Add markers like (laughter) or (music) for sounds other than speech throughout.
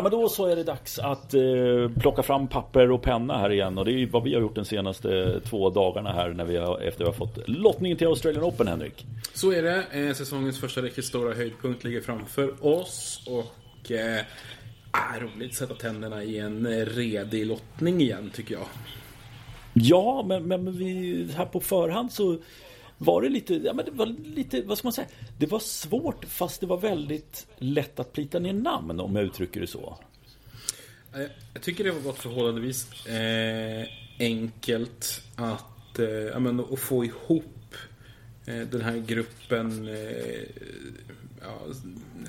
Ja men då så är det dags att eh, plocka fram papper och penna här igen och det är vad vi har gjort de senaste två dagarna här när vi har, efter vi har fått lottningen till Australian Open Henrik. Så är det. Eh, säsongens första riktigt stora höjdpunkt ligger framför oss och eh, är roligt att sätta tänderna i en redig lottning igen tycker jag. Ja, men, men vi, här på förhand så var det lite, ja men det var lite, vad ska man säga? Det var svårt fast det var väldigt lätt att plita ner namn om jag uttrycker det så. Eh, jag tycker det har gått förhållandevis eh, enkelt att, eh, ja, men, att få ihop eh, den här gruppen. Eh, ja,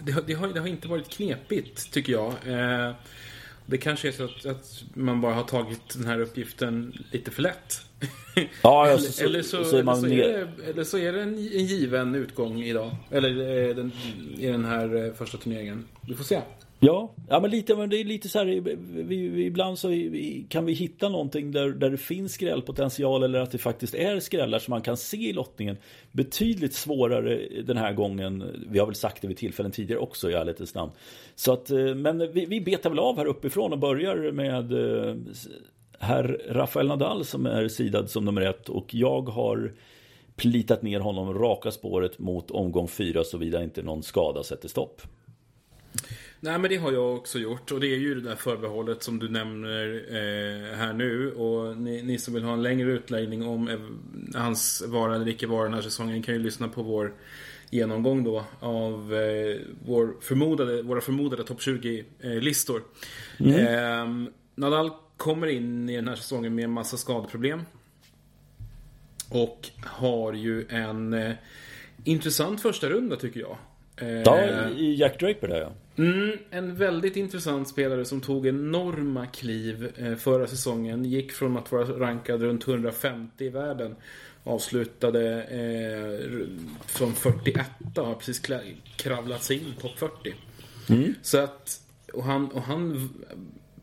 det, har, det, har, det, har, inte varit knepigt tycker jag. Eh, det kanske är så att, att, man bara har tagit den här uppgiften lite för lätt. (laughs) Ja, eller, så, eller, så, så, eller, så är det, eller så är det en, en given utgång idag. Eller eh, den, i den här eh, första turneringen. Vi får se. Ja, ja men lite, men det är lite så här, vi, vi, ibland så vi, kan vi hitta någonting där, där det finns skrällpotential eller att det faktiskt är skrällar som man kan se i lottningen. Betydligt svårare den här gången. Vi har väl sagt det vid tillfällen tidigare också i ärlighetens namn. Så att, eh, men vi, vi betar väl av här uppifrån och börjar med eh, herr Rafael Nadal som är sidad som nummer ett och jag har plitat ner honom raka spåret mot omgång fyra såvida inte någon skada sätter stopp. Nej men det har jag också gjort och det är ju det där förbehållet som du nämner eh, här nu och ni, ni, som vill ha en längre utläggning om eh, hans vara eller icke vara den här säsongen kan ju lyssna på vår genomgång då av eh, vår förmodade, våra förmodade topp 20-listor. Mm. Eh, Nadal kommer in i den här säsongen med en massa skadeproblem. Och har ju en eh, intressant första runda tycker jag. Ja, i Jack Draper där ja. Mm, en väldigt intressant spelare som tog enorma kliv eh, förra säsongen. Gick från att vara rankad runt 150 i världen. Avslutade eh, från 41 och har precis kravlat sig in topp 40. Mm. Så att, och han, och han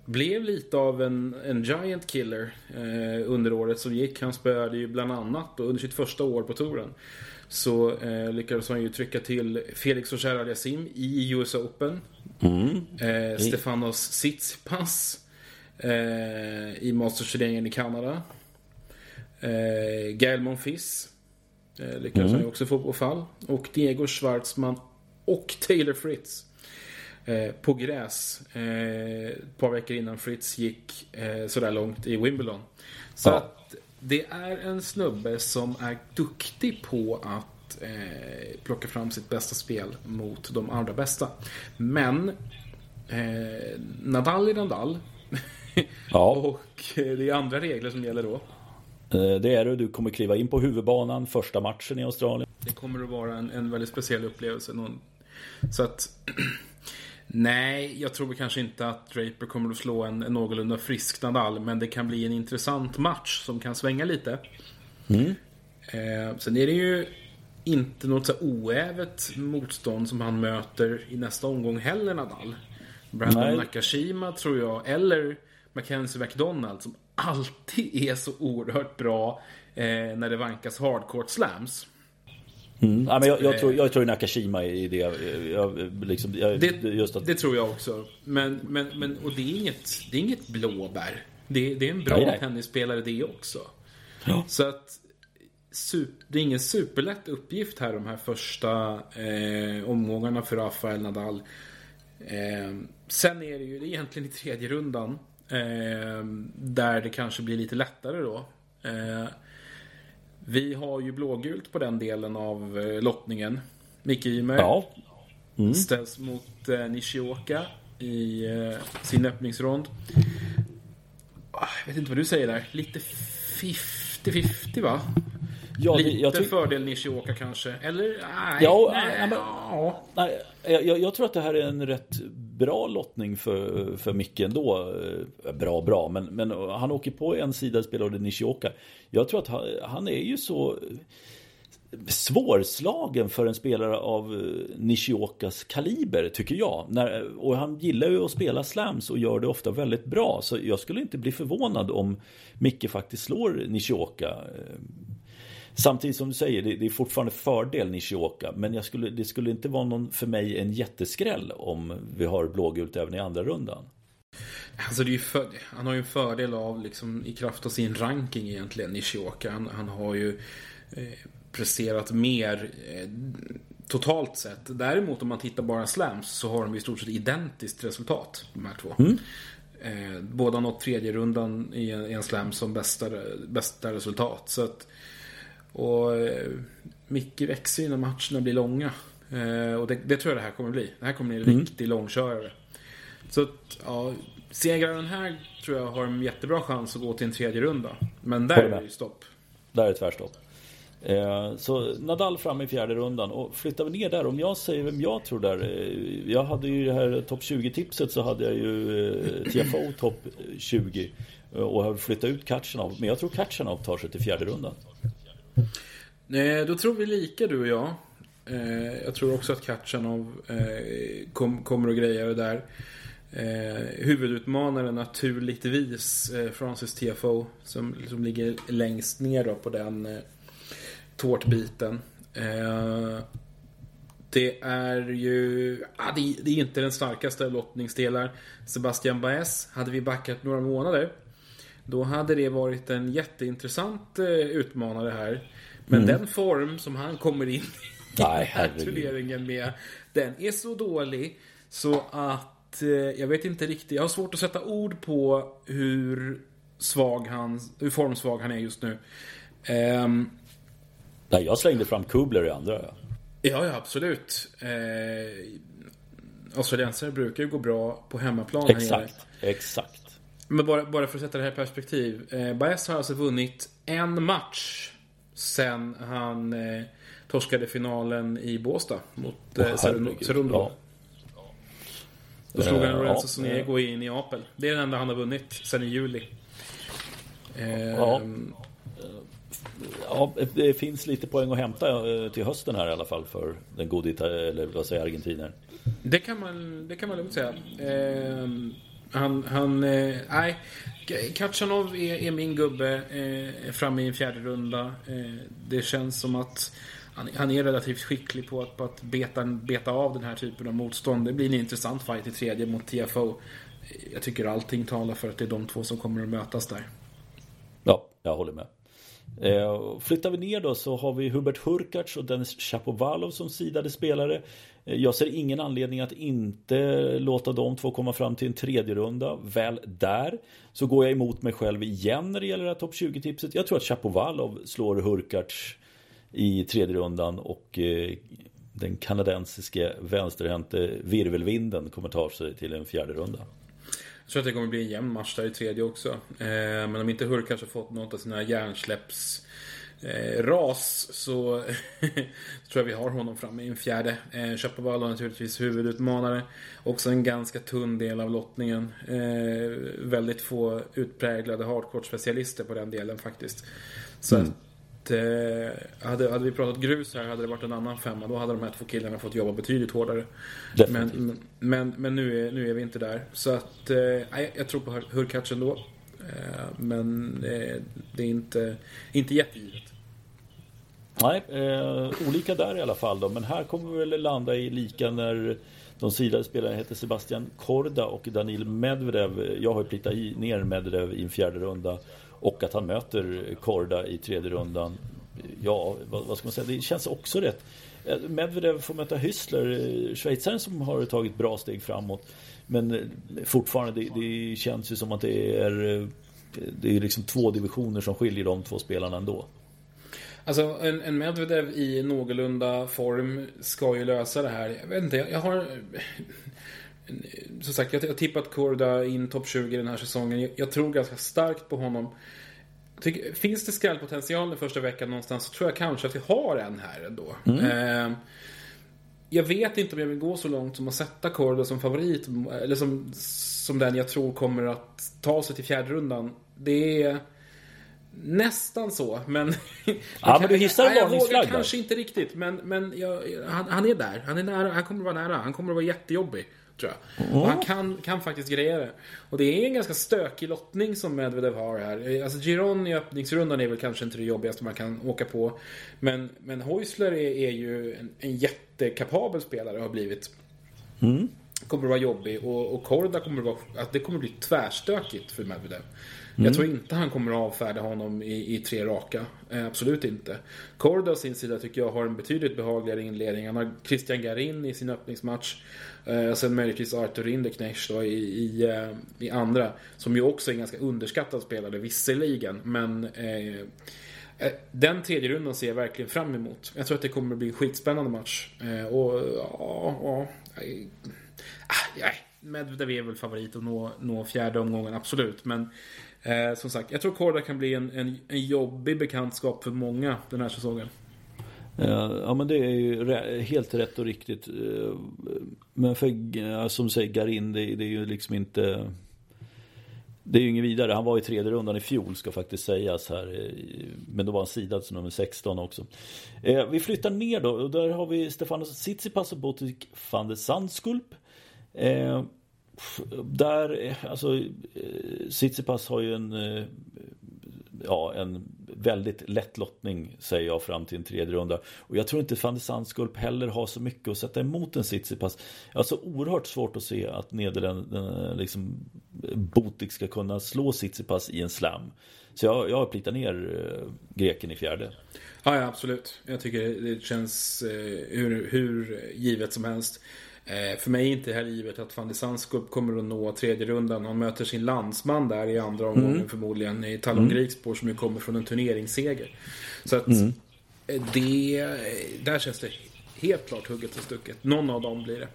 blev lite av en, en giant killer eh, under året som gick. Han spöade ju bland annat under sitt första år på touren så eh, lyckades han ju trycka till Felix och Aliasim i US Open. Mm. Eh, Stefanos Tsitsipas eh, i Masters-turneringen i Kanada. Eh, Gael Monfils eh, lyckades mm. han ju också få på fall. Och Diego Schwartzman och Taylor Fritz. Eh, på gräs eh, ett par veckor innan Fritz gick eh, sådär långt i Wimbledon. Så ja. att det är en snubbe som är duktig på att eh, plocka fram sitt bästa spel mot de allra bästa. Men eh, Nadal är Nadal. (laughs) Ja. och det är andra regler som gäller då. Eh, det är det. Du kommer kliva in på huvudbanan första matchen i Australien. Det kommer att vara en, en väldigt speciell upplevelse. Så att (clears throat) Nej, jag tror kanske inte att Draper kommer att slå en, en någorlunda frisk Nadal. Men det kan bli en intressant match som kan svänga lite. Mm. Eh, sen är det ju inte något så oävet motstånd som han möter i nästa omgång heller, Nadal. Brandon Nej. Nakashima tror jag, eller Mackenzie McDonald som alltid är så oerhört bra eh, när det vankas hardcourt slams. Mm. Ja, men jag, jag, tror, jag tror Nakashima i det. Jag, liksom, jag, det, just att... det tror jag också. Men, men, men, och det är inget, det är inget blåbär. Det, det är en bra nej, nej. tennisspelare det också. Ja. Så att super, det är ingen superlätt uppgift här de här första eh, omgångarna för Rafael Nadal. Eh, sen är det ju egentligen i tredje rundan. Eh, där det kanske blir lite lättare då. Vi har ju blågult på den delen av eh, lottningen. Micke Ymer ja. mm. ställs mot eh, Nishioka i eh, sin öppningsrond. Ah, jag vet inte vad du säger där. Lite 50-50 va? Ja, Lite jag fördel Nishioka kanske? Eller? Nej, ja, nej, men, ja. nej jag, jag, tror att det här är en rätt bra lottning för, för Micke ändå. Eh, bra, bra, men, men han åker på en sida spelade Nishioka. Jag tror att han, han är ju så svårslagen för en spelare av eh, Nishiokas kaliber tycker jag. När, och han gillar ju att spela slams och gör det ofta väldigt bra. Så jag skulle inte bli förvånad om Micke faktiskt slår Nishioka. Eh, Samtidigt som du säger, det, det är fortfarande fördel Nishioka. Men skulle, det skulle inte vara någon, för mig en jätteskräll om vi har blågult även i andra rundan. Alltså det är för, han har ju en fördel av, liksom, i kraft av sin ranking egentligen, Nishioka. Han, han har ju eh, presterat mer eh, totalt sett. Däremot om man tittar bara slams så har de i stort sett identiskt resultat, de här två. Mm. Eh, båda nått tredje rundan i en, i en slam som bästa, bästa resultat. Så att, och eh, mycket växer ju när matcherna blir långa. Eh, och det, det, tror jag det här kommer bli. Det här kommer bli en mm. riktig långkörare. Så att, ja, segrar den här tror jag har en jättebra chans att gå till en tredje runda. Men där är det ju stopp. Där är det tvärstopp. Eh, så Nadal fram i fjärde rundan och flyttar vi ner där om jag säger vem jag tror där eh, Jag hade ju det här topp 20 tipset så hade jag ju eh, TFO (laughs) topp 20 Och har flyttat ut Katchanov Men jag tror Katchanov tar sig till fjärde rundan Nej, då tror vi lika du och jag eh, Jag tror också att Katchanov eh, kommer att greja det där eh, huvudutmanaren naturligtvis Francis TFO som, som ligger längst ner då på den tårtbiten. Eh, det är ju... Ah, det, det, är inte den starkaste lottningsdelar. Sebastian Baez, hade vi backat några månader då hade det varit en jätteintressant eh, utmanare här. Men mm. den form som han kommer in i (laughs) den här turneringen med, den är så dålig så att eh, jag vet inte riktigt. Jag har svårt att sätta ord på hur svag han, hur formsvag han är just nu. Um, Nej, jag slängde fram Kubler i andra. Ja, ja, ja absolut. Eh, australiensare brukar ju gå bra på hemmaplan. Exakt, exakt. Men bara, bara för att sätta det här i perspektiv. Eh, Baez har alltså vunnit en match sen han eh, torskade finalen i Båstad mot eh, Cerundo. Ja. Då slog han Lorenzo ja, Sonego i Neapel. Det är den enda han har vunnit sen i juli. Eh, ja. Ja, det finns lite poäng att hämta eh, till hösten här i alla fall för den gode eller vad säger argentiner. Det kan man, det kan man lugnt säga. Eh, han, han, eh, nej. Kachanov är, är, min gubbe eh, framme i en fjärde runda. Eh, det känns som att han, han, är relativt skicklig på att, på att beta, beta av den här typen av motstånd. Det blir en intressant fight i tredje mot TFO. Jag tycker allting talar för att det är de två som kommer att mötas där. Ja, jag håller med. Eh, flyttar vi ner då så har vi Hubert Hurkacz och Dennis Shapovalov som sidade spelare. Eh, jag ser ingen anledning att inte låta de två komma fram till en tredje runda. Väl där så går jag emot mig själv igen när det gäller det här topp 20-tipset. Jag tror att Chapovalov slår Hurkacz i tredje rundan och eh, den kanadensiske vänsterhänte virvelvinden kommer ta sig till en fjärde runda. Jag tror att det kommer bli en jämn match där i tredje också. Eh, men om inte Hurkacz har fått något av sina hjärnsläpps eh, ras så (laughs) tror jag vi har honom framme i en fjärde. Eh, Chapovalov naturligtvis huvudutmanare. Också en ganska tunn del av lottningen. Eh, väldigt få utpräglade hardcore-specialister på den delen faktiskt. Så mm eh, hade, hade vi pratat grus här hade det varit en annan femma. Då hade de här två killarna fått jobba betydligt hårdare. Men, men, men nu, är, nu är vi inte där. Så att, eh, jag tror på Hurkacz ändå. Eh, men eh, det är inte, inte jättegivet. Nej, eh, olika där i alla fall då. Men här kommer vi väl landa i lika när de sidade spelarna heter Sebastian Korda och Danil Medvedev. Jag har ju plitat ner Medvedev i en fjärde runda. Och att han möter Korda i tredje rundan. Ja, vad, vad, ska man säga? Det känns också rätt. Eh, Medvedev får möta Hüssler, eh, schweizaren som har tagit bra steg framåt. Men eh, fortfarande, det, det känns ju som att det är Det är liksom två divisioner som skiljer de två spelarna ändå. Alltså en, en Medvedev i någorlunda form ska ju lösa det här. Jag vet inte, jag har (laughs) som sagt, jag har tippat Korda in topp 20 den här säsongen. Jag, tror ganska starkt på honom. Tycker, finns det skrällpotential den första veckan någonstans så tror jag kanske att vi har en här ändå. Mm. Eh, jag vet inte om jag vill gå så långt som att sätta Korda som favorit. Eller som, som den jag tror kommer att ta sig till fjärde rundan. Det är nästan så, men... (laughs) Ja, men du hissar en varningsflagg Kanske inte riktigt, men, men jag, han, han, är där. Han är nära. Han kommer att vara nära. Han kommer att vara jättejobbig. Tror jag. Mm. Och han kan, kan faktiskt greja det. Och det är en ganska stökig lottning som Medvedev har här. Alltså Giron i öppningsrundan är väl kanske inte det jobbigaste man kan åka på. Men, men Häusler är, är ju en, en jättekapabel spelare har blivit. Mm. Kommer att vara jobbig och, och Korda kommer att vara, att det kommer att bli tvärstökigt för Medvedev. Mm. Jag tror inte han kommer att avfärda honom i, i tre raka. Eh, absolut inte. Korda å sin sida tycker jag har en betydligt behagligare inledning. Han har Christian Garin i sin öppningsmatch. Eh, sen möjligtvis Arthur Rinderknecht då i, i, eh, i, andra. Som ju också är en ganska underskattad spelare visserligen. Men eh, eh, den tredje rundan ser jag verkligen fram emot. Jag tror att det kommer att bli en skitspännande match. Eh, och ja, ja, Ah, nej, Medvedev är väl favorit att nå, nå fjärde omgången, absolut. Men Eh, som sagt, jag tror Korda kan bli en, en, en jobbig bekantskap för många den här säsongen. Eh, ja, men det är ju helt rätt och riktigt. Eh, men för, eh, som du säger, Garin, det, det är ju liksom inte... Det är ju inget vidare. Han var i tredje rundan i fjol ska faktiskt sägas här. Men då var han sidad som nummer 16 också. Vi flyttar ner då. Och där har vi Stefanos Tsitsipas och Botik van de Sandskulp. Eh, där, eh, alltså eh, Tsitsipas har ju en eh, Ja, en väldigt lätt lottning säger jag fram till en tredje runda. Och jag tror inte van de Sandskulp heller har så mycket att sätta emot en Tsitsipas. Jag har så oerhört svårt att se att Nederländerna, eh, liksom Botik ska kunna slå Tsitsipas i en slam. Så jag, jag plitar ner eh, greken i fjärde. Ja, ja, absolut. Jag tycker det känns hur, hur givet som helst. Eh, för mig är inte heller givet att van de Sandskulp kommer att nå tredje rundan. Han möter sin landsman där i andra omgången mm. förmodligen. I Talon mm. Grigspor som ju kommer från en turneringsseger. Så att mm. Eh, det, där känns det helt klart hugget och stucket. Någon av dem blir det.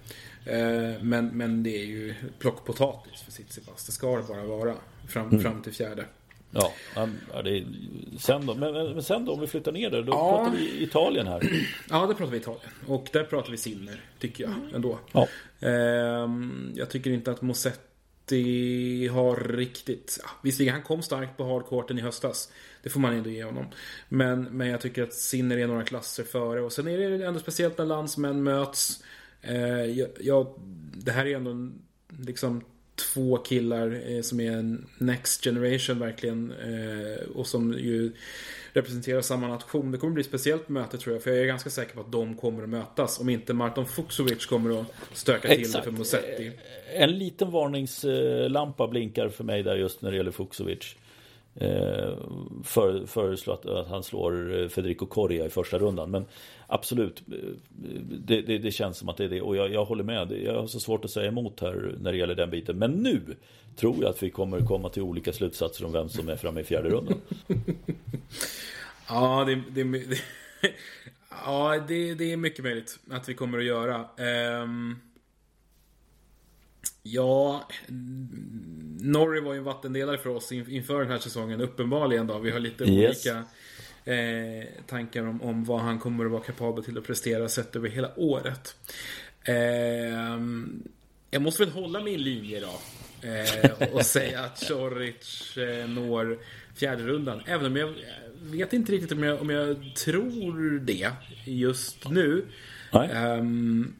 Eh, men, men det är ju plockpotatis för Tsitsipas. Det ska det bara vara. Fram, mm. fram till fjärde. Ja, det är, sen då, men, men sen då om vi flyttar ner där, då ja. pratar vi Italien här. Ja, där pratar vi Italien. Och där pratar vi Sinner, tycker jag ändå. Ja. Ehm, jag tycker inte att Mosetti har riktigt... Ja, visserligen, han kom starkt på hardcourten i höstas. Det får man ändå ge honom. Men, men jag tycker att Sinner är några klasser före. Och sen är det ändå speciellt när landsmän möts. Ehm, jag, jag, det här är ändå en, liksom två killar eh, som är en next generation verkligen. Eh, och som ju representerar samma nation. Det kommer bli ett speciellt möte tror jag. För jag är ganska säker på att de kommer att mötas. Om inte Martin Fuxovic kommer att stöka till Exakt. det för Musetti. Eh, en liten varningslampa blinkar för mig där just när det gäller Fuxovic. Eh, för, föreslå att, att, han slår eh, Federico Coria i första rundan. Men absolut, eh, det, det, det, känns som att det är det. Och jag, jag håller med. Jag har så svårt att säga emot här när det gäller den biten. Men nu tror jag att vi kommer komma till olika slutsatser om vem som är framme i fjärde rundan. (laughs) ja, det, det, det (laughs) ja det, det, är mycket möjligt att vi kommer att göra. Um... Ja, Norrie var ju en vattendelare för oss inför den här säsongen, uppenbarligen då. Vi har lite yes. olika eh, tankar om, om vad han kommer att vara kapabel till att prestera sett över hela året. Eh, jag måste väl hålla min linje då. Eh, och säga att Choric eh, når fjärde rundan. Även om jag vet inte riktigt om jag, om jag tror det just nu. Um,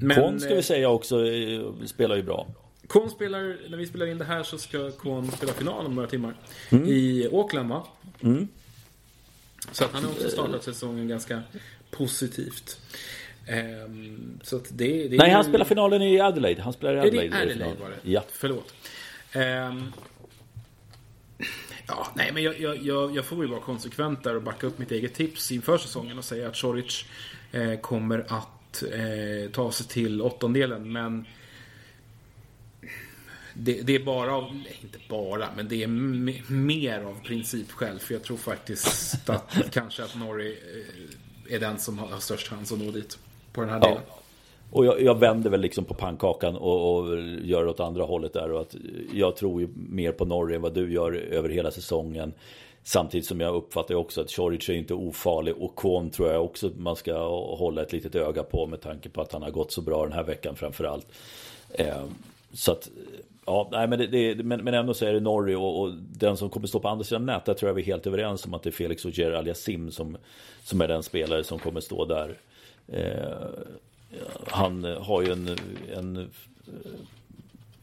men, Kon ska vi säga också eh, spelar ju bra. Kon spelar, när vi spelar in det här så ska Kon spela final om några timmar. Mm. I Auckland va? Mm. Så att han har också startat säsongen ganska positivt. Um, så det, det Nej, han spelar finalen i Adelaide. Han spelar i Adelaide. Är det Adelaide var det? Ja. Förlåt. Um, ja, nej, men jag, jag, jag, får ju vara konsekvent där och backa upp mitt eget tips inför säsongen och säga att Choric eh, kommer att eh, ta sig till åttondelen. Men det, det, är bara av, inte bara, men det är mer av principskäl. För jag tror faktiskt att (laughs) kanske att Norrie eh, är den som har störst chans att nå dit. På den här delen. Ja. Och jag, jag, vänder väl liksom på pannkakan och, och gör åt andra hållet där. Och att jag tror ju mer på Norrie än vad du gör över hela säsongen. Samtidigt som jag uppfattar också att Choric är inte ofarlig och Kohn tror jag också man ska hålla ett litet öga på med tanke på att han har gått så bra den här veckan framförallt. Eh, så att, ja, nej, men, det, det, men, men ändå så är det Norrie och, och, den som kommer stå på andra sidan nätet tror jag vi är helt överens om att det är Felix Ogier Aliasim som, som är den spelare som kommer stå där. Eh, han har ju en, en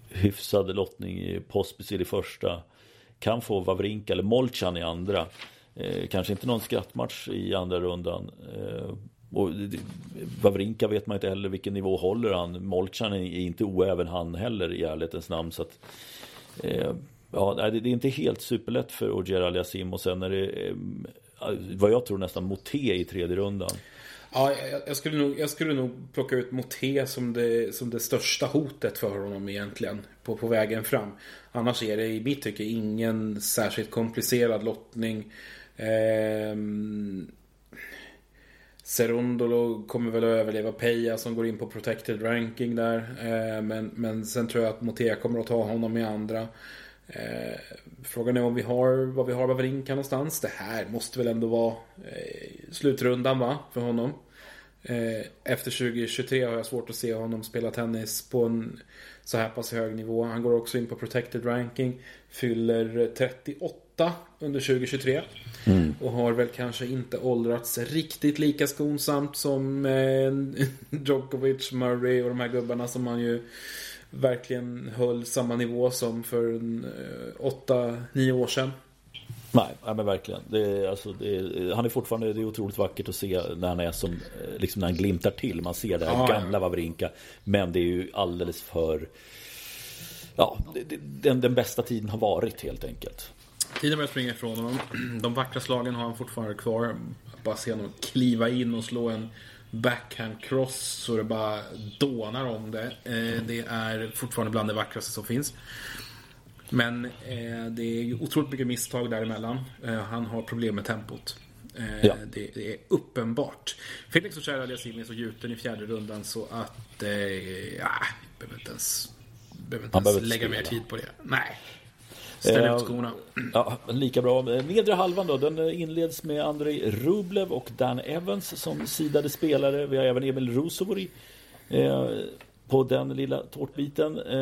hyfsad lottning i Pospisil i första. Kan få Wawrinka eller Molchan i andra. Eh, kanske inte någon skrattmatch i andra rundan. Eh, och Wawrinka vet man inte heller vilken nivå håller han. Molchan är inte oäven han heller i ärlighetens namn. Så att, eh, ja, det är inte helt superlätt för Ogier Aliasim och sen är det eh, vad jag tror nästan Moté i tredje rundan. Ja, jag, jag, skulle nog, jag skulle nog plocka ut Moté som det, som det största hotet för honom egentligen. På, på vägen fram. Annars är det i mitt tycke ingen särskilt komplicerad lottning. Eh, Serundolo kommer väl att överleva Peja som går in på protected ranking där. Eh, men, men sen tror jag att Motea kommer att ta honom i andra. Eh, frågan är om vi har, vad vi har Wawrinka någonstans. Det här måste väl ändå vara eh, slutrundan va, för honom. Eh, efter 2023 har jag svårt att se honom spela tennis på en så här pass hög nivå. Han går också in på protected ranking. Fyller 38 under 2023. Mm. Och har väl kanske inte åldrats riktigt lika skonsamt som (laughs) Djokovic, Murray och de här gubbarna som man ju verkligen höll samma nivå som för 8-9 år sedan. Nej, nej men verkligen. Det är, alltså, det är, han är fortfarande, det är otroligt vackert att se när han är som, eh, liksom när han glimtar till. Man ser det här ah, gamla Wawrinka. Men det är ju alldeles för, ja, den, den bästa tiden har varit helt enkelt. Tiden börjar springa ifrån honom. (clears throat) De vackra slagen har han fortfarande kvar. Bara se honom kliva in och slå en backhand cross så det bara dånar om det. Eh, det är fortfarande bland det vackraste som finns. Men eh, det är otroligt mycket misstag däremellan. Eh, han har problem med tempot. Eh, ja. det, det, är uppenbart. Felix och Cher Aliassime är så gjuten i fjärde rundan så att... Eh, ja, behöver inte ens, behöver inte ens lägga mer tid på det. Nej. Ställ ut skorna. Ja, lika bra. Nedre halvan då, den inleds med Andrei Rublev och Dan Evans som sidade spelare. Vi har även Emil Rusovori eh, på den lilla tårtbiten. Eh,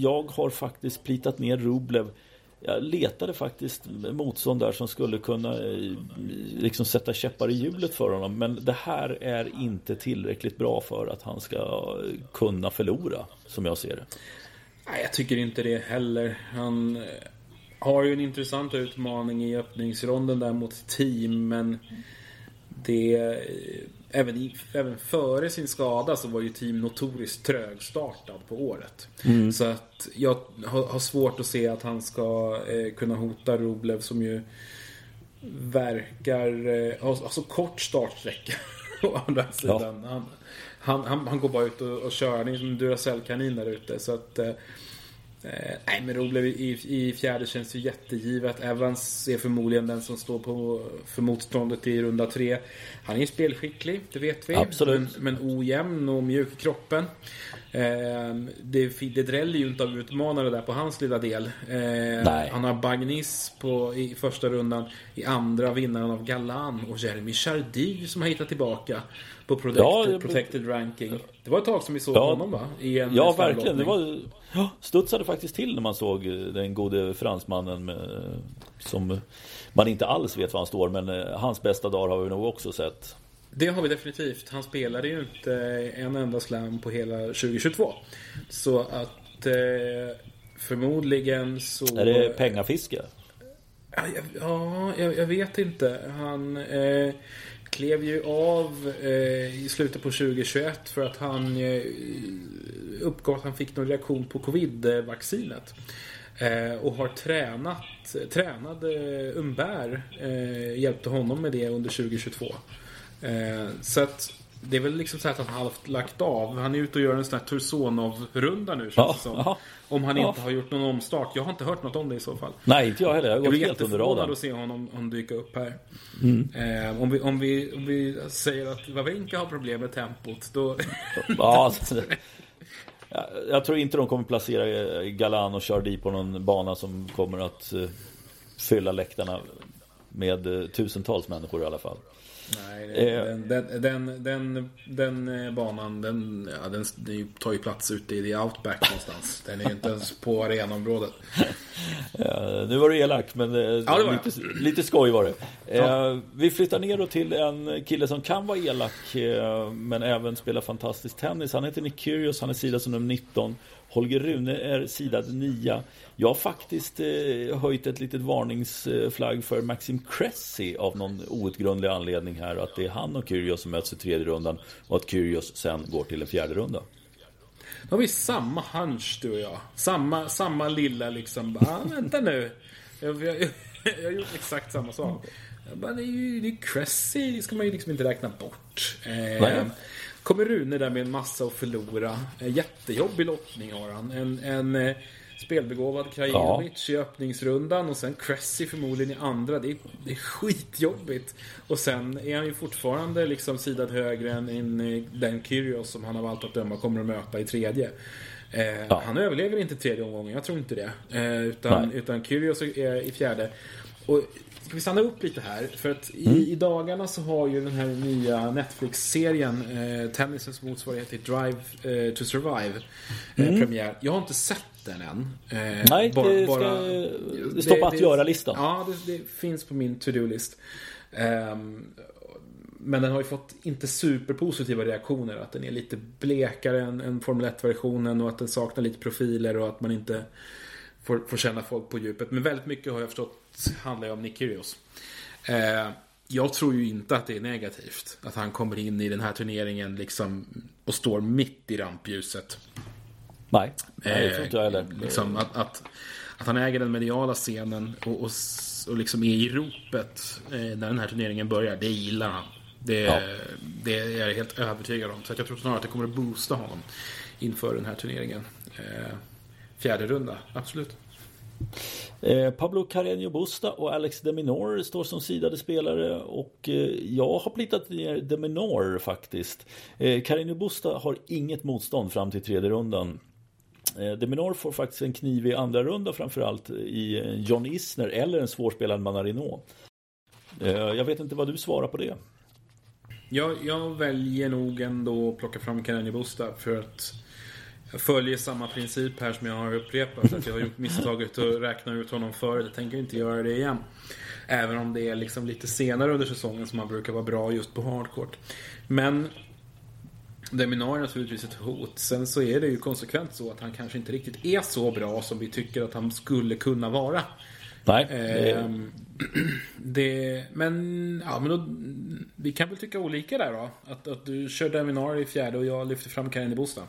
jag har faktiskt plitat ner Rublev. Jag letade faktiskt motstånd där som skulle kunna eh, liksom sätta käppar i hjulet för honom. Men det här är inte tillräckligt bra för att han ska kunna förlora, som jag ser det. Nej, jag tycker inte det heller. Han eh, har ju en intressant utmaning i öppningsronden där mot team, men det även, i, även före sin skada så var ju team notoriskt trögstartad på året. Mm. Så att jag har, har, svårt att se att han ska eh, kunna hota Rublev som ju verkar eh, ha, ha så kort startsträcka. (laughs) Å andra sidan. Ja. Han, han, han, han, går bara ut och, och kör. Han är som en Duracell-kanin där ute. Så att eh, eh, nej, men Rublev i, i fjärde känns ju jättegivet. Evans är förmodligen den som står på för motståndet i runda tre. Han är ju spelskicklig, det vet vi. Absolut. Men, men ojämn och mjuk i kroppen. Eh, det, det dräller ju inte av utmanare där på hans lilla del. Eh, han har Bagnis på, i första rundan. I andra vinnaren av Galan och Jeremy Chardy som har hittat tillbaka på protected, ja, protected ranking. Det var ett tag som vi såg ja, honom va? I en ja, verkligen. Det var, ja, studsade faktiskt till när man såg den gode fransmannen med, som man inte alls vet var han står. Men eh, hans bästa dagar har vi nog också sett. Det har vi definitivt. Han spelade ju inte en enda slam på hela 2022. Så att eh, förmodligen så... Är det pengafiske? Ja, ja jag, jag, vet inte. Han... Eh, klev ju av eh, i slutet på 2021 för att han eh, uppgav att han fick någon reaktion på covid-vaccinet. Eh, och har tränat, tränade Umbär eh, hjälpte honom med det under 2022. Eh, så att det är väl liksom så att han halvt lagt av. Han är ute och gör en sån här Tursonov-runda nu det som. Om han inte har gjort någon omstart. Jag har inte hört något om det i så fall. Nej, inte jag heller. Jag, jag blir jätteförvånad att se honom, honom dyka upp här. Mm. Eh, om, vi, om, vi, om vi säger att Wawrinka har problem med tempot, då... ja, alltså, jag tror inte de kommer placera Galan och Chardy på någon bana som kommer att uh, fylla läktarna med tusentals människor i alla fall. Nej, den, den, den, den, banan den, ja, den tar ju plats ute i the outback någonstans. Den är ju inte ens på arenaområdet. Ja, nu var du elak, men ja, det lite, lite skoj var det. Ja. Vi flyttar ner då till en kille som kan vara elak, men även spela fantastisk tennis. Han heter Nick Kyrgios, han är sida som nummer 19. Holger Rune är sidad 9. Jag har faktiskt eh, höjt ett litet varningsflagg för Maxim Cressy av någon outgrundlig anledning här. Att det är han och Kyrgios som möts i tredje rundan och att Kyrgios sen går till en fjärde runda. Då har vi samma hunch du och jag. Samma, samma lilla liksom, ah, vänta nu. Jag, jag, jag, har gjort exakt samma sak. Jag bara, det är ju det är Cressy, det ska man ju liksom inte räkna bort. Eh, kommer Rune där med en massa att förlora. Jättejobbig lottning har han. En, en eh, spelbegåvad Krajinovic ja. i öppningsrundan och sen Cressy förmodligen i andra. Det är, det är skitjobbigt. Och sen är han ju fortfarande liksom sidad högre än, den Kyrgios som han av allt att döma kommer att möta i tredje. Eh, ja. Han överlever inte tredje omgången, jag tror inte det. Eh, utan, utan Kyrgios är i fjärde. Och Ska vi stanna upp lite här? För att i, mm. i dagarna så har ju den här nya Netflix-serien eh, Tennisens motsvarighet till Drive eh, to Survive eh, mm. premiär. Jag har inte sett den än. Eh, Nej, bara, det, ska, bara, det står på att göra-listan. Ja, det, det, finns på min to-do-list. Um, men den har ju fått inte superpositiva reaktioner. Att den är lite blekare än, än Formel 1-versionen och att den saknar lite profiler och att man inte får, får känna folk på djupet. Men väldigt mycket har jag förstått handlar ju om Nick Kyrgios. Eh, jag tror ju inte att det är negativt att han kommer in i den här turneringen liksom och står mitt i rampljuset. Nej, Nej det tror inte jag heller. Eh, liksom att, att, att, han äger den mediala scenen och, och, och liksom är i ropet eh, när den här turneringen börjar. Det gillar han. Det, ja. det är jag helt övertygad om. Så jag tror snarare att det kommer att boosta honom inför den här turneringen. Eh, fjärde runda, absolut. Eh, Pablo Carreño Busta och Alex Deminor står som sidade spelare och eh, jag har plitat ner Deminor faktiskt. Eh, Carreño Busta har inget motstånd fram till tredje rundan. Eh, Deminor får faktiskt en kniv i andra runda framförallt eh, i eh, John Isner eller en svårspelad Manarino. Jag vet inte vad du svarar på det. Jag, jag väljer nog ändå att plocka fram Carreño Busta för att jag följer samma princip här som jag har upprepat. Att jag har gjort misstaget att räkna ut honom förut. Jag tänker inte göra det igen. Även om det är liksom lite senare under säsongen som man brukar vara bra just på hardcourt. Men Deminar är naturligtvis ett hot. Sen så är det ju konsekvent så att han kanske inte riktigt är så bra som vi tycker att han skulle kunna vara. Nej. Eh, det, men, ja, men då, vi kan väl tycka olika där då. Att, att du kör Deminar i fjärde och jag lyfter fram Karin i Bosta.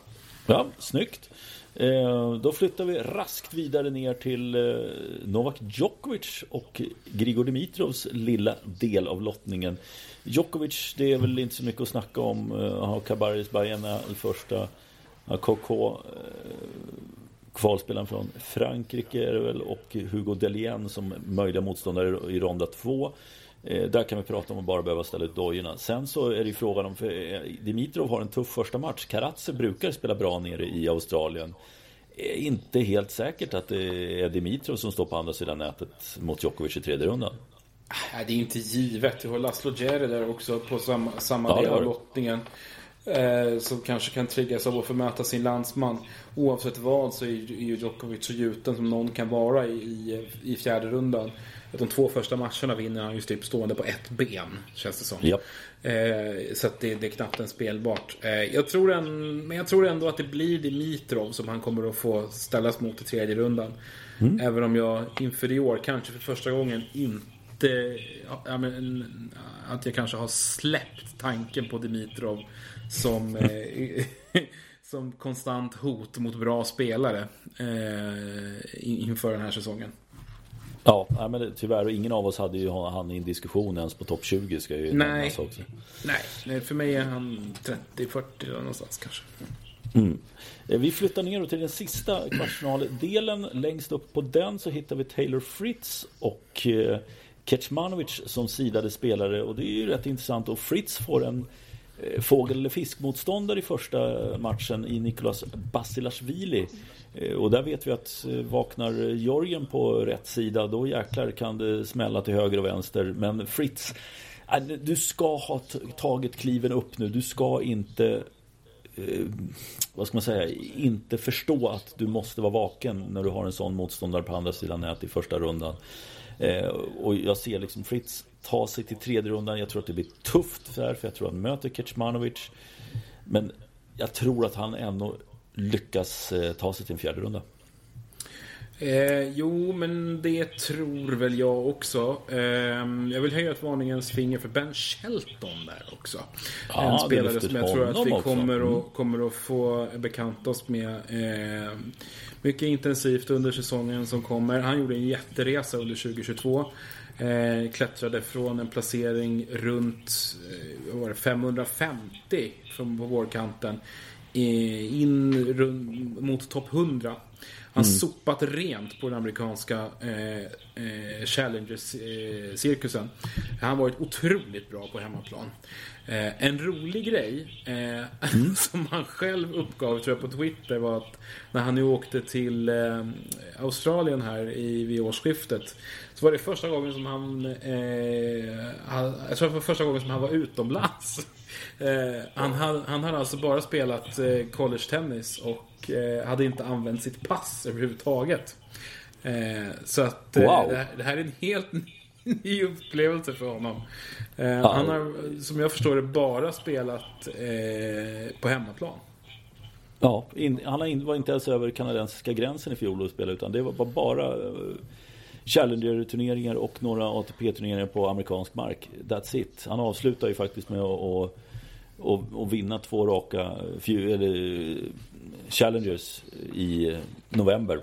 Ja, snyggt. Eh, då flyttar vi raskt vidare ner till eh, Novak Djokovic och Grigor Dimitrovs lilla del av lottningen. Djokovic, det är väl inte så mycket att snacka om. Han har Kabaris Bajena i första. KK kvalspelaren från Frankrike är det väl och Hugo Delien som möjliga motståndare i ronda två. Eh, där kan vi prata om att bara behöva ställa ut dojorna. Sen så är det ju frågan om, eh, Dimitrov har en tuff första match. Karatse brukar spela bra nere i Australien. Är inte helt säkert att det är Dimitrov som står på andra sidan nätet mot Djokovic i tredje rundan. Det är inte givet. Du har Laszlo Djere där också på samma, samma ja, del av lottningen. Eh, som kanske kan triggas av att få möta sin landsman. Oavsett vad så är ju Djokovic så gjuten som någon kan vara i, i, i fjärde rundan de två första matcherna vinner han just typ stående på ett ben. Känns det som. Ja. Eh, så att det, det, är knappt en spelbart. Eh, jag tror en, men jag tror ändå att det blir Dimitrov som han kommer att få ställas mot i tredje rundan. Mm. Även om jag inför i år, kanske för första gången, inte... Ja, men, att jag kanske har släppt tanken på Dimitrov som... (laughs) Eh, (laughs) som konstant hot mot bra spelare eh, inför den här säsongen. Ja, men tyvärr. Ingen av oss hade ju han i en diskussion ens på topp 20. Ska ju nej. Också. nej, för mig är han 30-40 någonstans kanske. Mm. Eh, vi flyttar ner till den sista kvartsfinaldelen. Längst upp på den så hittar vi Taylor Fritz och eh, Kecmanovic som sidade spelare. Och det är ju rätt intressant. Och Fritz får en Eh, fågel eller fiskmotståndare i första matchen i Nikolas Basilashvili. Eh, och där vet vi att eh, vaknar Jorgen på rätt sida då jäklar kan det smälla till höger och vänster. Men Fritz, du ska ha tagit kliven upp nu. Du ska inte vad ska man säga, inte förstå att du måste vara vaken när du har en sån motståndare på andra sidan nät i första rundan. Eh, och jag ser liksom Fritz ta sig till tredje rundan. Jag tror att det blir tufft där, för jag tror att han möter Kecmanovic. Men jag tror att han ändå lyckas eh, ta sig till en fjärde runda. Eh, jo, men det tror väl jag också. Eh, jag vill höja ett varningens finger för Ben Shelton där också. Ja, en spelare som jag tror att vi kommer, mm. att, kommer att få bekanta oss med eh, mycket intensivt under säsongen som kommer. Han gjorde en jätteresa under 2022. Eh, klättrade från en placering runt eh, var det, 550 från på vårkanten eh, in rund, mot topp 100 han mm. sopat rent på den amerikanska eh, eh, Challenger-cirkusen. Eh, han har varit otroligt bra på hemmaplan. Eh, en rolig grej eh, mm. (laughs) som han själv uppgav tror jag på Twitter var att när han nu åkte till eh, Australien här i, vid årsskiftet så var det första gången som han, eh, han jag tror det var första gången som han var utomlands. (laughs) Eh, han, han hade alltså bara spelat eh, college-tennis och eh, hade inte använt sitt pass överhuvudtaget. Eh, så att eh, wow. det, det, här är en helt (laughs) ny upplevelse för honom. Eh, han har, som jag förstår det, bara spelat på hemmaplan. Ja, in, han var inte ens över kanadensiska gränsen i fjol och spelade utan det var bara Challenger-turneringar och några ATP-turneringar på amerikansk mark. That's it. Han avslutar ju faktiskt med att och, och vinna två raka eller, Challengers i november.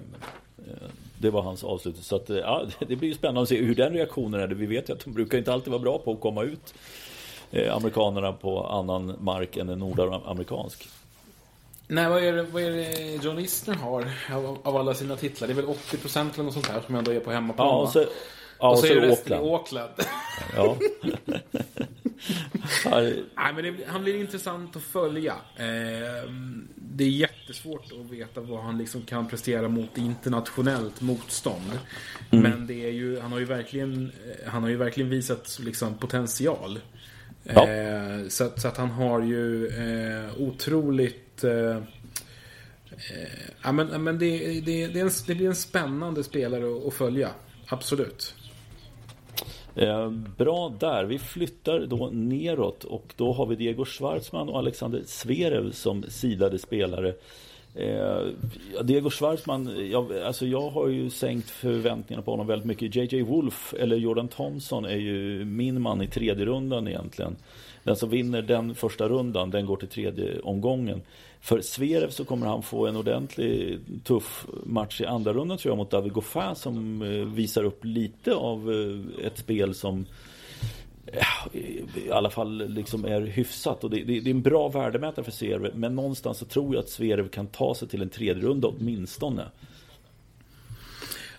Det var hans avslut. Så att, ja, (laughs) det blir spännande att se hur den reaktionen är. Vi vet ju att de brukar inte alltid vara bra på att komma ut eh, amerikanerna på annan mark än en nordamerikansk. Nej, vad är det, vad är det John Isner har av, av alla sina titlar? Det är väl 80% eller något sånt där som ändå är på hemmaplan? Ja, och så, ja, och, och så, så är det resten Auckland. i Auckland. (laughs) Ja. (laughs) Nej, men det, han blir intressant att följa. Eh, det är jättesvårt att veta vad han liksom kan prestera mot internationellt motstånd. Mm. Men det är ju, han har ju verkligen, han har ju verkligen visat liksom potential. Ja. Eh, så, så, att han har ju eh, otroligt eh, eh, ja, men, men det, det, det, en, det, blir en spännande spelare att, att följa. Absolut. Eh, bra där. Vi flyttar då neråt och då har vi Diego Schwartzman och Alexander Zverev som sidade spelare. Eh, Diego Schwartzman, jag, alltså jag har ju sänkt förväntningarna på honom väldigt mycket. JJ Wolf eller Jordan Thompson är ju min man i tredje rundan egentligen. Den som vinner den första rundan, den går till tredje omgången. För Zverev så kommer han få en ordentlig tuff match i andra rundan tror jag mot David Goffin som eh, visar upp lite av eh, ett spel som i alla fall liksom är hyfsat. Och det, det, det är en bra värdemätare för Zverev. Men någonstans så tror jag att Zverev kan ta sig till en tredje runda åtminstone.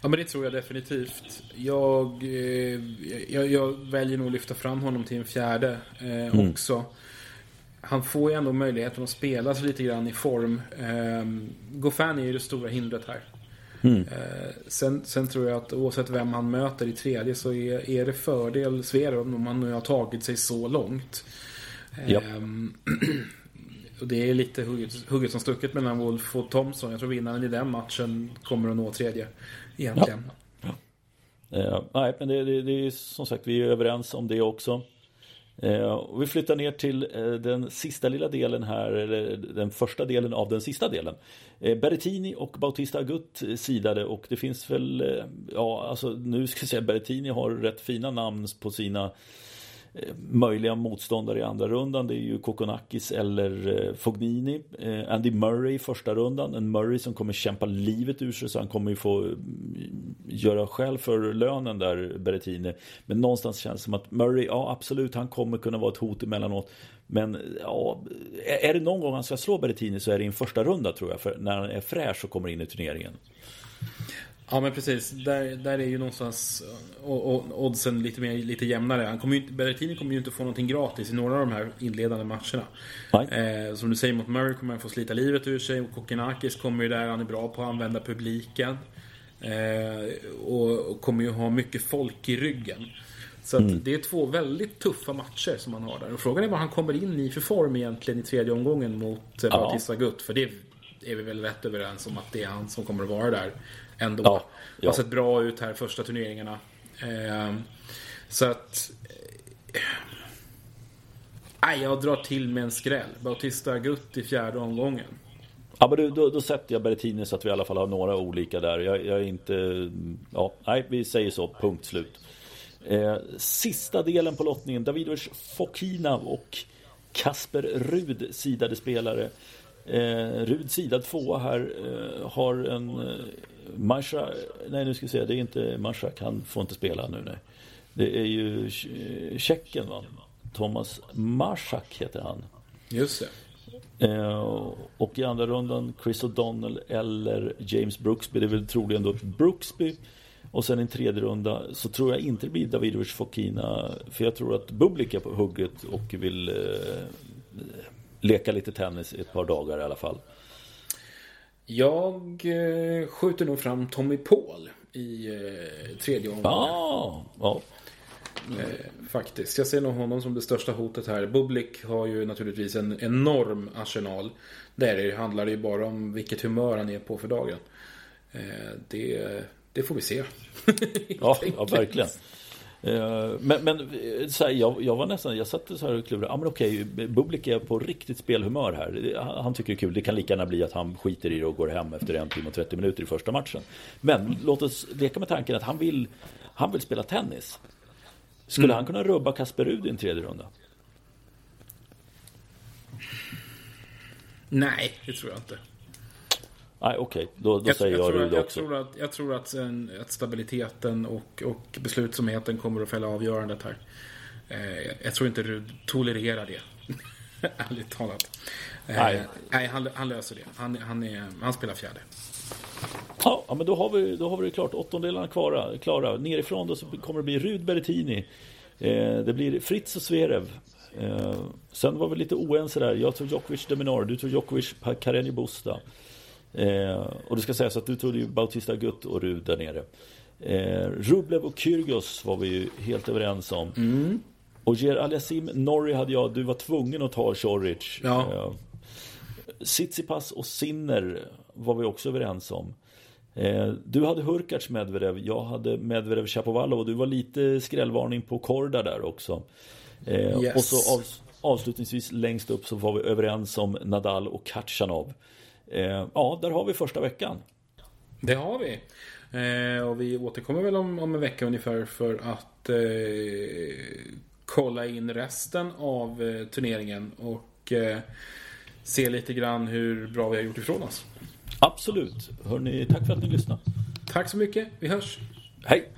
Ja men det tror jag definitivt. Jag, eh, jag, jag väljer nog att lyfta fram honom till en fjärde eh, mm. också. Han får ju ändå möjligheten att spela sig lite grann i form. Eh, Goffin är ju det stora hindret här. Mm. Eh, sen, sen, tror jag att oavsett vem han möter i tredje så är, är det fördel Sverige om han nu har tagit sig så långt. Yep. Ehm, (clears throat) och det är lite hugget, hugget som stucket mellan Wolf och Thompson. Jag tror vinnaren i den matchen kommer att nå tredje. Egentligen. Ja. Ja. Eh, nej, men det, det, det, är som sagt, vi är överens om det också. Eh, och vi flyttar ner till eh, den sista lilla delen här, eller den första delen av den sista delen. Eh, Berrettini och Bautista Agut eh, sidade och det finns väl, eh, ja alltså nu ska jag säga Berrettini har rätt fina namn på sina Eh, möjliga motståndare i andra rundan det är ju Kokonakis eller eh, Fognini. Eh, Andy Murray i första rundan. En Murray som kommer kämpa livet ur sig så han kommer ju få göra skäl för lönen där Berrettini. Men någonstans känns det som att Murray, ja absolut han kommer kunna vara ett hot emellanåt. Men ja, är det någon gång han ska slå Berrettini så är det i en första runda tror jag. För när han är fräsch och kommer in i turneringen. Ja men precis. Där, där är ju någonstans och, och, oddsen lite, mer, lite jämnare. Han kommer ju, Berrettini kommer ju inte få någonting gratis i några av de här inledande matcherna. Eh, som du säger mot Murray kommer han få slita livet ur sig. Och Kokinakis kommer ju där, han är bra på att använda publiken. Eh, och, och, kommer ju ha mycket folk i ryggen. Så mm. det är två väldigt tuffa matcher som han har där. Och frågan är vad han kommer in i för form egentligen i tredje omgången mot eh. Bautista Gutt. För det är vi väl rätt överens om att det är han som kommer att vara där ändå. Ja, ja. Har sett bra ut här första turneringarna. Eh, så att... Eh, jag drar till med en skräll. Bautista Gutt i fjärde omgången. Ja, men då, då sätter jag Berrettini så att vi i alla fall har några olika där. Jag, jag är inte... Ja, nej, vi säger så. Punkt slut. Eh, sista delen på lottningen. Davidovic Fokina och Kasper Rud sidade spelare. Eh, Rud sidad tvåa här eh, har en eh, Marsha, nej nu ska vi se, det är inte Marshak, han får inte spela nu nej. Det är ju Tjecken va? Thomas Marshak heter han. Just det. Eh, och i andra rundan Chris O'Donnell eller James Brooksby. Det är väl troligen då Brooksby. Och sen i en tredje runda så tror jag inte det blir Davidovic Fokina. För jag tror att Bublik är på hugget och vill eh, leka lite tennis i ett par dagar i alla fall. Jag eh, skjuter nog fram Tommy Paul i eh, tredje omgången. Ah, ja. Eh, faktiskt. Jag ser nog honom som det största hotet här. Bublik har ju naturligtvis en enorm arsenal. Där handlar det ju bara om vilket humör han är på för dagen. Eh, det, det får vi se. (laughs) ja, ja, verkligen. Eh, men, men så här, jag, jag, var nästan, jag satt så här och klurade. Ja men okej, Bublik är på riktigt spelhumör här. Han tycker det är kul. Det kan lika gärna bli att han skiter i det och går hem efter en timme och 30 minuter i första matchen. Men låt oss leka med tanken att han vill, han vill spela tennis. Skulle mm. han kunna rubba Kasper Rud i en tredje runda? Nej, det tror jag inte. Nej, okej. Okay. Då, då jag, säger jag, jag, tror, jag också. Tror att, jag tror att, en, att stabiliteten och, och beslutsamheten kommer att fälla avgörandet här. Eh, jag tror inte du tolererar det. (laughs) Ärligt talat. Eh, nej, nej han, han, löser det. Han, han, är, han spelar fjärde. Ja, men då har vi, då har vi det klart. Åttondelarna klara. klara. Nerifrån då så kommer det bli Rud Berrettini. Eh, det blir Fritz och Zverev. Eh, sen var vi lite oense där. Jag tror Djokovic Deminar. Du tror Djokovic Carreño Busta. Eh, och det ska sägas att du trodde ju Bautista Gutt och Rud där nere. Eh, Rublev och Kyrgios var vi ju helt överens om. Mm. Och Ger Aliasim Norrie hade jag, du var tvungen att ta Choric. Ja. Eh, Tsitsipas och Sinner var vi också överens om. Eh, du hade Hurkacz Medvedev, jag hade Medvedev Chapovalov och du var lite skrällvarning på Korda där också. Eh, yes. Och så av, avslutningsvis längst upp så var vi överens om Nadal och Kachanov. Eh, ja, där har vi första veckan. Det har vi. Eh, och vi återkommer väl om, om en vecka ungefär för att eh, kolla in resten av eh, turneringen och eh, se lite grann hur bra vi har gjort ifrån oss. Absolut. Hörrni, tack för att ni lyssnade. Tack så mycket. Vi hörs. Hej.